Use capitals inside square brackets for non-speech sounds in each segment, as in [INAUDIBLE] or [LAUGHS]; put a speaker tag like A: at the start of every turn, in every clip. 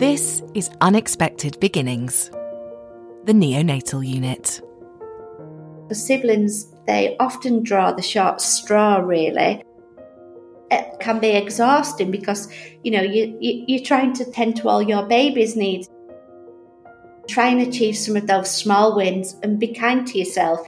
A: This is Unexpected Beginnings, the neonatal unit.
B: The siblings, they often draw the short straw, really. It can be exhausting because, you know, you, you, you're trying to tend to all your baby's needs. Try and achieve some of those small wins and be kind to yourself.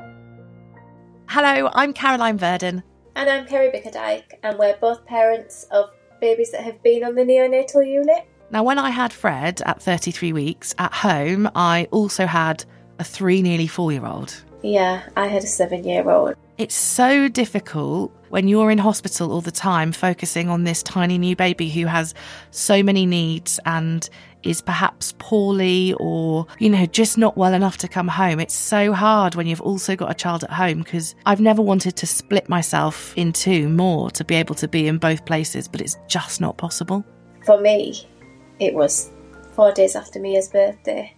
A: Hello, I'm Caroline Verdon.
C: And I'm Kerry Bickerdike, and we're both parents of babies that have been on the neonatal unit.
A: Now, when I had Fred at 33 weeks at home, I also had a three, nearly four year old.
C: Yeah, I had a seven year old.
A: It's so difficult when you're in hospital all the time, focusing on this tiny new baby who has so many needs and is perhaps poorly or, you know, just not well enough to come home. It's so hard when you've also got a child at home because I've never wanted to split myself in two more to be able to be in both places, but it's just not possible.
C: For me, it was four days after Mia's birthday.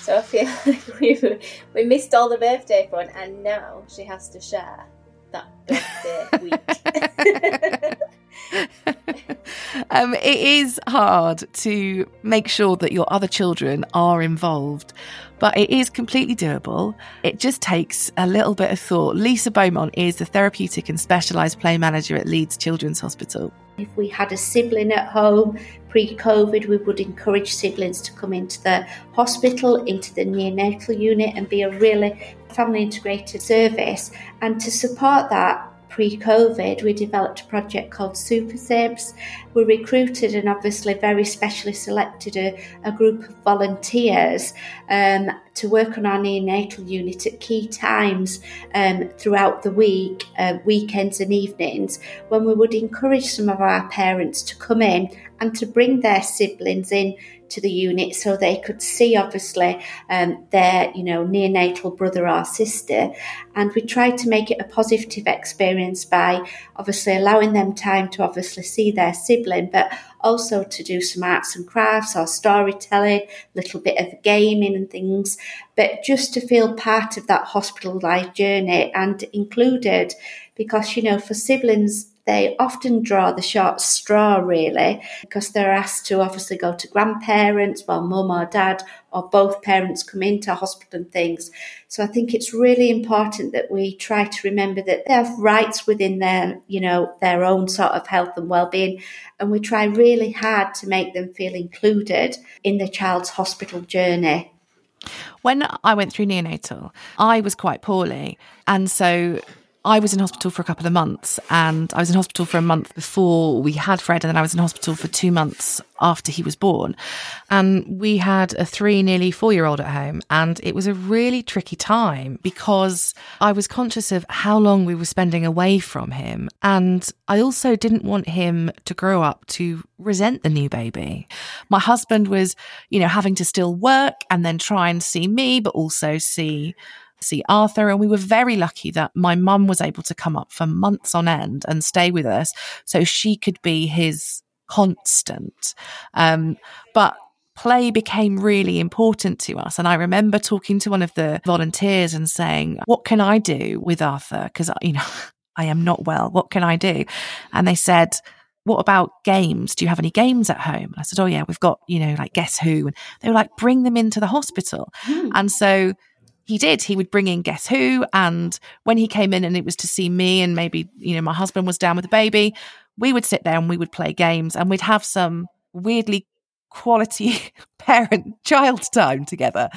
C: So I feel [LAUGHS] like we, we missed all the birthday fun and now she has to share that birthday week. [LAUGHS] [LAUGHS]
A: um, it is hard to make sure that your other children are involved, but it is completely doable. It just takes a little bit of thought. Lisa Beaumont is the therapeutic and specialised play manager at Leeds Children's Hospital.
B: If we had a sibling at home pre COVID, we would encourage siblings to come into the hospital, into the neonatal unit, and be a really family integrated service. And to support that, pre COVID, we developed a project called Super Sibs. We recruited and obviously very specially selected a, a group of volunteers um, to work on our neonatal unit at key times um, throughout the week, uh, weekends and evenings, when we would encourage some of our parents to come in and to bring their siblings in to the unit so they could see obviously um, their you know neonatal brother or sister. And we tried to make it a positive experience by obviously allowing them time to obviously see their but also to do some arts and crafts or storytelling a little bit of gaming and things. But just to feel part of that hospital life journey and included because you know for siblings they often draw the short straw really because they're asked to obviously go to grandparents while mum or dad or both parents come into hospital and things. So I think it's really important that we try to remember that they have rights within their, you know, their own sort of health and well-being. And we try really hard to make them feel included in the child's hospital journey.
A: When I went through neonatal, I was quite poorly. And so I was in hospital for a couple of months and I was in hospital for a month before we had Fred and then I was in hospital for two months after he was born. And we had a three, nearly four year old at home and it was a really tricky time because I was conscious of how long we were spending away from him. And I also didn't want him to grow up to resent the new baby. My husband was, you know, having to still work and then try and see me, but also see see Arthur. And we were very lucky that my mum was able to come up for months on end and stay with us so she could be his constant. Um, but play became really important to us. And I remember talking to one of the volunteers and saying, What can I do with Arthur? Because, you know, [LAUGHS] I am not well. What can I do? And they said, what about games? Do you have any games at home? And I said, Oh, yeah, we've got, you know, like Guess Who. And they were like, Bring them into the hospital. Mm. And so he did. He would bring in Guess Who. And when he came in and it was to see me and maybe, you know, my husband was down with the baby, we would sit there and we would play games and we'd have some weirdly quality [LAUGHS] parent child time together.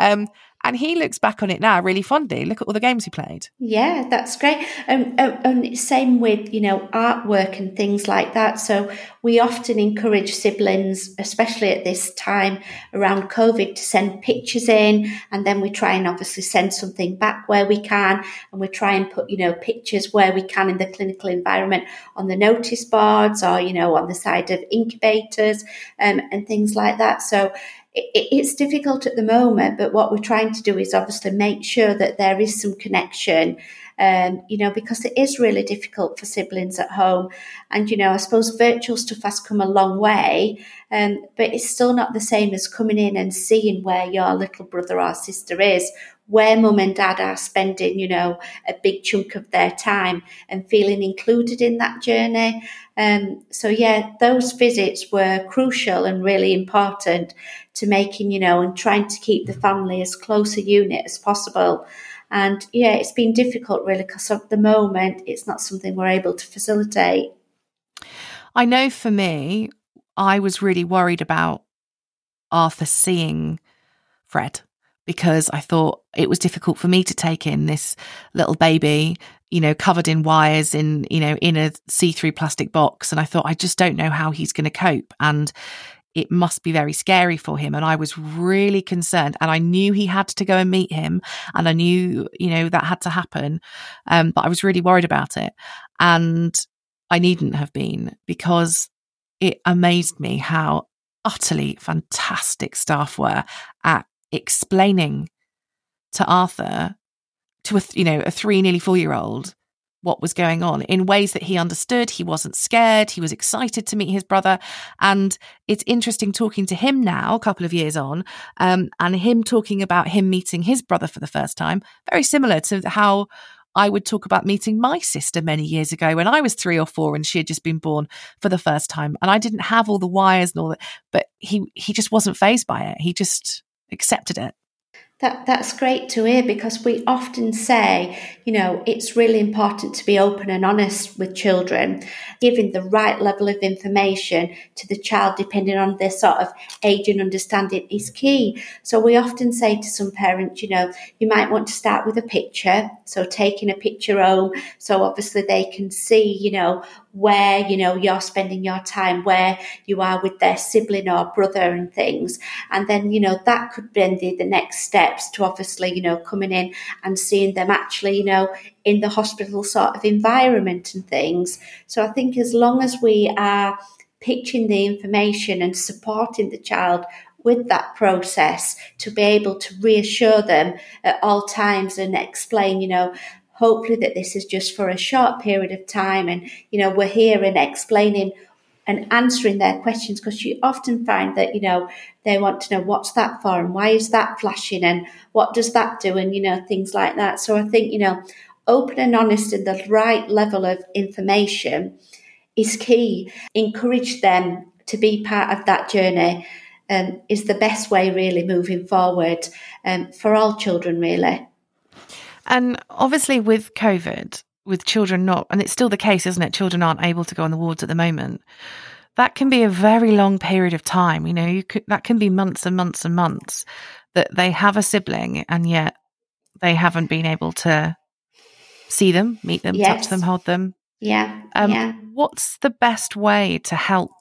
A: Um, and he looks back on it now really fondly. Look at all the games he played.
B: Yeah, that's great. Um, and same with, you know, artwork and things like that. So we often encourage siblings, especially at this time around COVID, to send pictures in. And then we try and obviously send something back where we can. And we try and put, you know, pictures where we can in the clinical environment on the notice boards or, you know, on the side of incubators um, and things like that. So it's difficult at the moment, but what we're trying to do is obviously make sure that there is some connection. Um, you know, because it is really difficult for siblings at home. And, you know, I suppose virtual stuff has come a long way, um, but it's still not the same as coming in and seeing where your little brother or sister is where mum and dad are spending, you know, a big chunk of their time and feeling included in that journey. Um, so yeah, those visits were crucial and really important to making, you know, and trying to keep the family as close a unit as possible. And yeah, it's been difficult really because at the moment it's not something we're able to facilitate.
A: I know for me, I was really worried about Arthur seeing Fred because I thought it was difficult for me to take in this little baby, you know, covered in wires in, you know, in a see through plastic box. And I thought, I just don't know how he's going to cope. And it must be very scary for him. And I was really concerned. And I knew he had to go and meet him. And I knew, you know, that had to happen. Um, but I was really worried about it. And I needn't have been because it amazed me how utterly fantastic staff were at explaining to Arthur, to a, you know, a three, nearly four year old, what was going on in ways that he understood. He wasn't scared. He was excited to meet his brother. And it's interesting talking to him now, a couple of years on, um, and him talking about him meeting his brother for the first time. Very similar to how I would talk about meeting my sister many years ago when I was three or four and she had just been born for the first time. And I didn't have all the wires and all that, but he, he just wasn't fazed by it. He just accepted it.
B: That, that's great to hear because we often say, you know, it's really important to be open and honest with children, giving the right level of information to the child depending on their sort of age and understanding is key. So we often say to some parents, you know, you might want to start with a picture. So taking a picture home. So obviously they can see, you know, where you know you're spending your time where you are with their sibling or brother and things and then you know that could be the next steps to obviously you know coming in and seeing them actually you know in the hospital sort of environment and things. So i think as long as we are pitching the information and supporting the child with that process to be able to reassure them at all times and explain, you know, hopefully that this is just for a short period of time and you know we're here and explaining and answering their questions because you often find that you know they want to know what's that for? And why is that flashing? And what does that do? And you know things like that. So i think you know open and honest and the right level of information is key. Encourage them to be part of that journey um, is the best way really moving forward um, for all children really.
A: And obviously, with COVID, with children not, and it's still the case, isn't it? Children aren't able to go on the wards at the moment. That can be a very long period of time. You know, you could, that can be months and months and months that they have a sibling and yet they haven't been able to see them, meet them, yes. touch them, hold them.
B: Yeah. Um, yeah.
A: What's the best way to help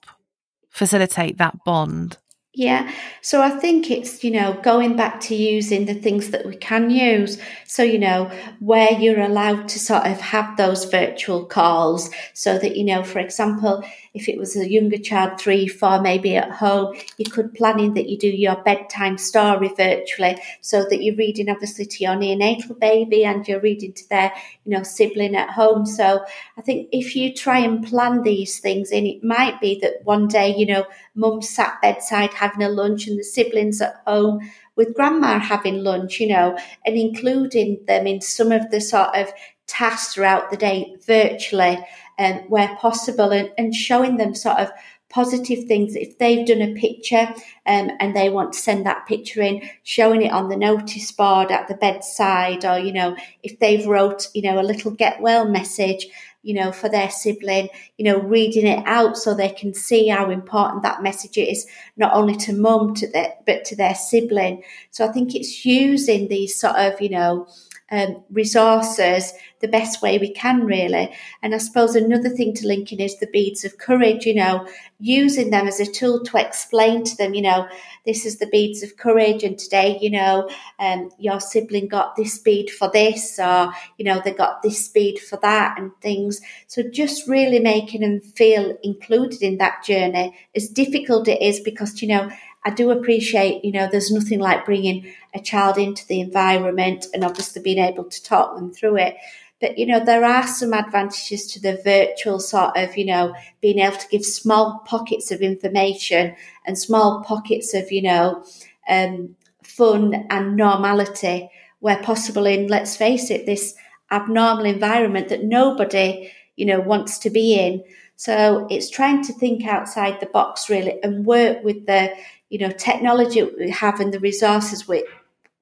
A: facilitate that bond?
B: Yeah. So I think it's, you know, going back to using the things that we can use. So, you know, where you're allowed to sort of have those virtual calls so that, you know, for example, if it was a younger child, three, four, maybe at home, you could plan in that you do your bedtime story virtually so that you're reading obviously to your neonatal baby and you're reading to their, you know, sibling at home. So I think if you try and plan these things in, it might be that one day, you know, mum sat bedside having a lunch and the siblings at home with grandma having lunch, you know, and including them in some of the sort of tasks throughout the day virtually um, where possible and, and showing them sort of positive things. If they've done a picture um, and they want to send that picture in, showing it on the notice board at the bedside, or, you know, if they've wrote, you know, a little get well message, you know, for their sibling, you know, reading it out so they can see how important that message is, not only to mum, to their, but to their sibling. So I think it's using these sort of, you know, um, resources the best way we can, really. And I suppose another thing to link in is the beads of courage, you know, using them as a tool to explain to them, you know, this is the beads of courage, and today, you know, um, your sibling got this bead for this, or, you know, they got this bead for that, and things. So just really making them feel included in that journey, as difficult it is, because, you know, I do appreciate, you know, there's nothing like bringing a child into the environment and obviously being able to talk them through it. But, you know, there are some advantages to the virtual sort of, you know, being able to give small pockets of information and small pockets of, you know, um, fun and normality where possible in, let's face it, this abnormal environment that nobody, you know, wants to be in. So it's trying to think outside the box really and work with the, you know, technology we have and the resources we,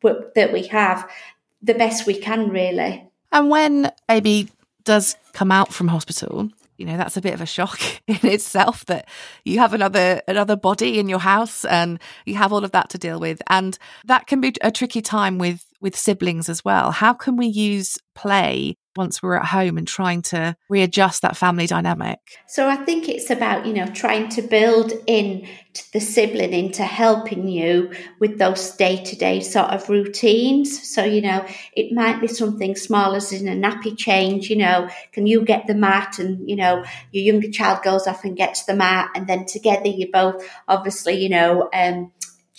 B: that we have the best we can really.
A: And when baby does come out from hospital, you know that's a bit of a shock [LAUGHS] in itself that you have another another body in your house and you have all of that to deal with and that can be a tricky time with with siblings as well how can we use play once we're at home and trying to readjust that family dynamic?
B: So I think it's about, you know, trying to build in the sibling into helping you with those day to day sort of routines. So, you know, it might be something small as in a nappy change, you know, can you get the mat and, you know, your younger child goes off and gets the mat and then together you both obviously, you know, um,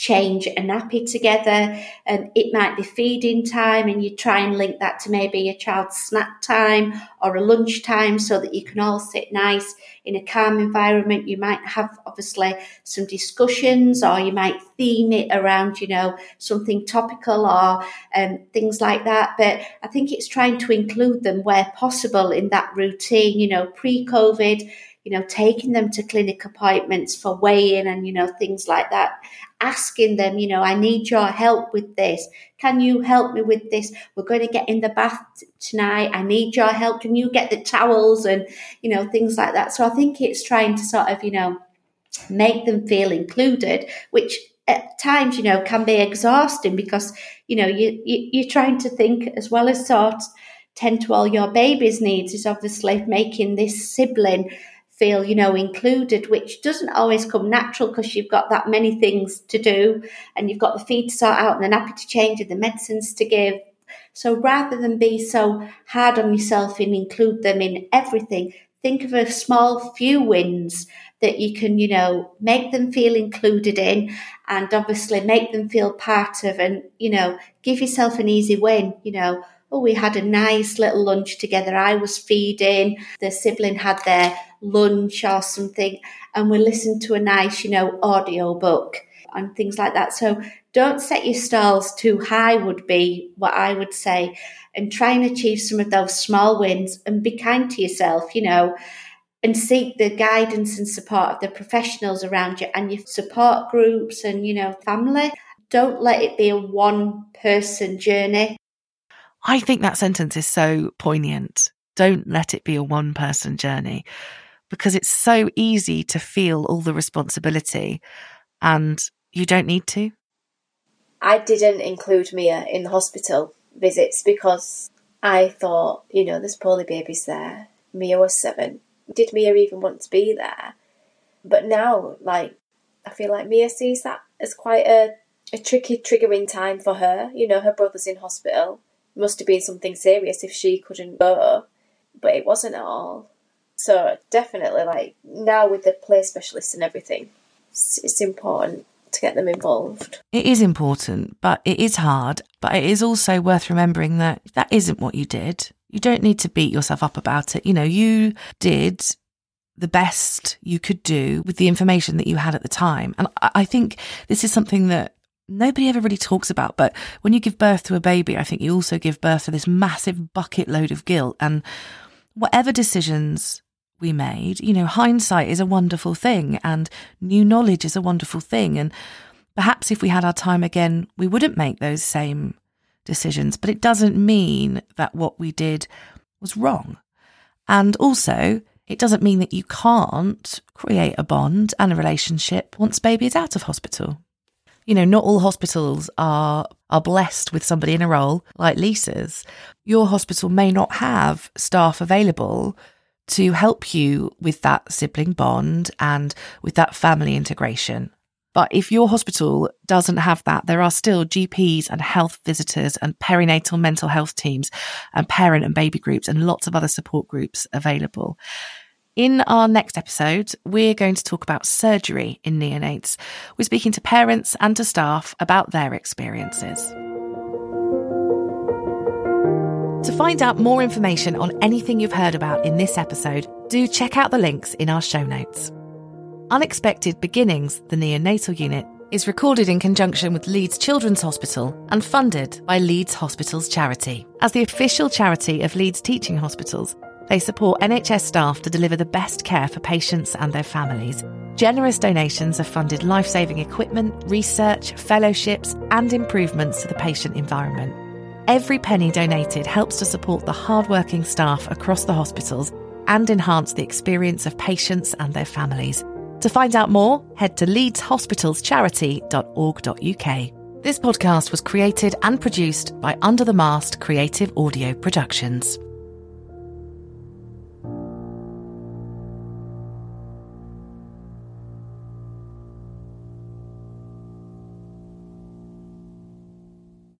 B: change a nappy together. And it might be feeding time, and you try and link that to maybe a child's snack time or a lunch time so that you can all sit nice in a calm environment. You might have obviously some discussions, or you might theme it around, you know, something topical or um, things like that. But I think it's trying to include them where possible in that routine, you know, pre COVID you know, taking them to clinic appointments for weighing and, you know, things like that. Asking them, you know, I need your help with this. Can you help me with this? We're going to get in the bath tonight. I need your help. Can you get the towels and, you know, things like that. So I think it's trying to sort of, you know, make them feel included, which at times, you know, can be exhausting because, you know, you, you you're trying to think as well as sort tend to all your baby's needs is obviously making this sibling feel, you know, included, which doesn't always come natural because you've got that many things to do and you've got the feed to sort out and the nappy to change and the medicines to give. So rather than be so hard on yourself and include them in everything, think of a small few wins that you can, you know, make them feel included in and obviously make them feel part of and, you know, give yourself an easy win, you know. Oh, we had a nice little lunch together. I was feeding. The sibling had their lunch or something and we listened to a nice, you know, audio book and things like that. So don't set your stalls too high would be what I would say and try and achieve some of those small wins and be kind to yourself, you know, and seek the guidance and support of the professionals around you and your support groups and, you know, family. Don't let it be a one person journey.
A: I think that sentence is so poignant. Don't let it be a one person journey because it's so easy to feel all the responsibility and you don't need to.
C: I didn't include Mia in the hospital visits because I thought, you know, there's poorly babies there. Mia was seven. Did Mia even want to be there? But now, like, I feel like Mia sees that as quite a, a tricky, triggering time for her. You know, her brother's in hospital. Must have been something serious if she couldn't go. But it wasn't at all. So definitely, like now with the play specialists and everything, it's, it's important to get them involved.
A: It is important, but it is hard. But it is also worth remembering that that isn't what you did. You don't need to beat yourself up about it. You know, you did the best you could do with the information that you had at the time. And I think this is something that nobody ever really talks about. But when you give birth to a baby, I think you also give birth to this massive bucket load of guilt. And whatever decisions we made. You know, hindsight is a wonderful thing and new knowledge is a wonderful thing. And perhaps if we had our time again, we wouldn't make those same decisions. But it doesn't mean that what we did was wrong. And also, it doesn't mean that you can't create a bond and a relationship once baby is out of hospital. You know, not all hospitals are are blessed with somebody in a role like Lisa's. Your hospital may not have staff available to help you with that sibling bond and with that family integration. But if your hospital doesn't have that, there are still GPs and health visitors and perinatal mental health teams and parent and baby groups and lots of other support groups available. In our next episode, we're going to talk about surgery in neonates. We're speaking to parents and to staff about their experiences. To find out more information on anything you've heard about in this episode, do check out the links in our show notes. Unexpected Beginnings, the neonatal unit, is recorded in conjunction with Leeds Children's Hospital and funded by Leeds Hospitals Charity. As the official charity of Leeds Teaching Hospitals, they support NHS staff to deliver the best care for patients and their families. Generous donations have funded life saving equipment, research, fellowships, and improvements to the patient environment. Every penny donated helps to support the hardworking staff across the hospitals and enhance the experience of patients and their families. To find out more, head to leedshospitalscharity.org.uk. This podcast was created and produced by Under the Mast Creative Audio Productions.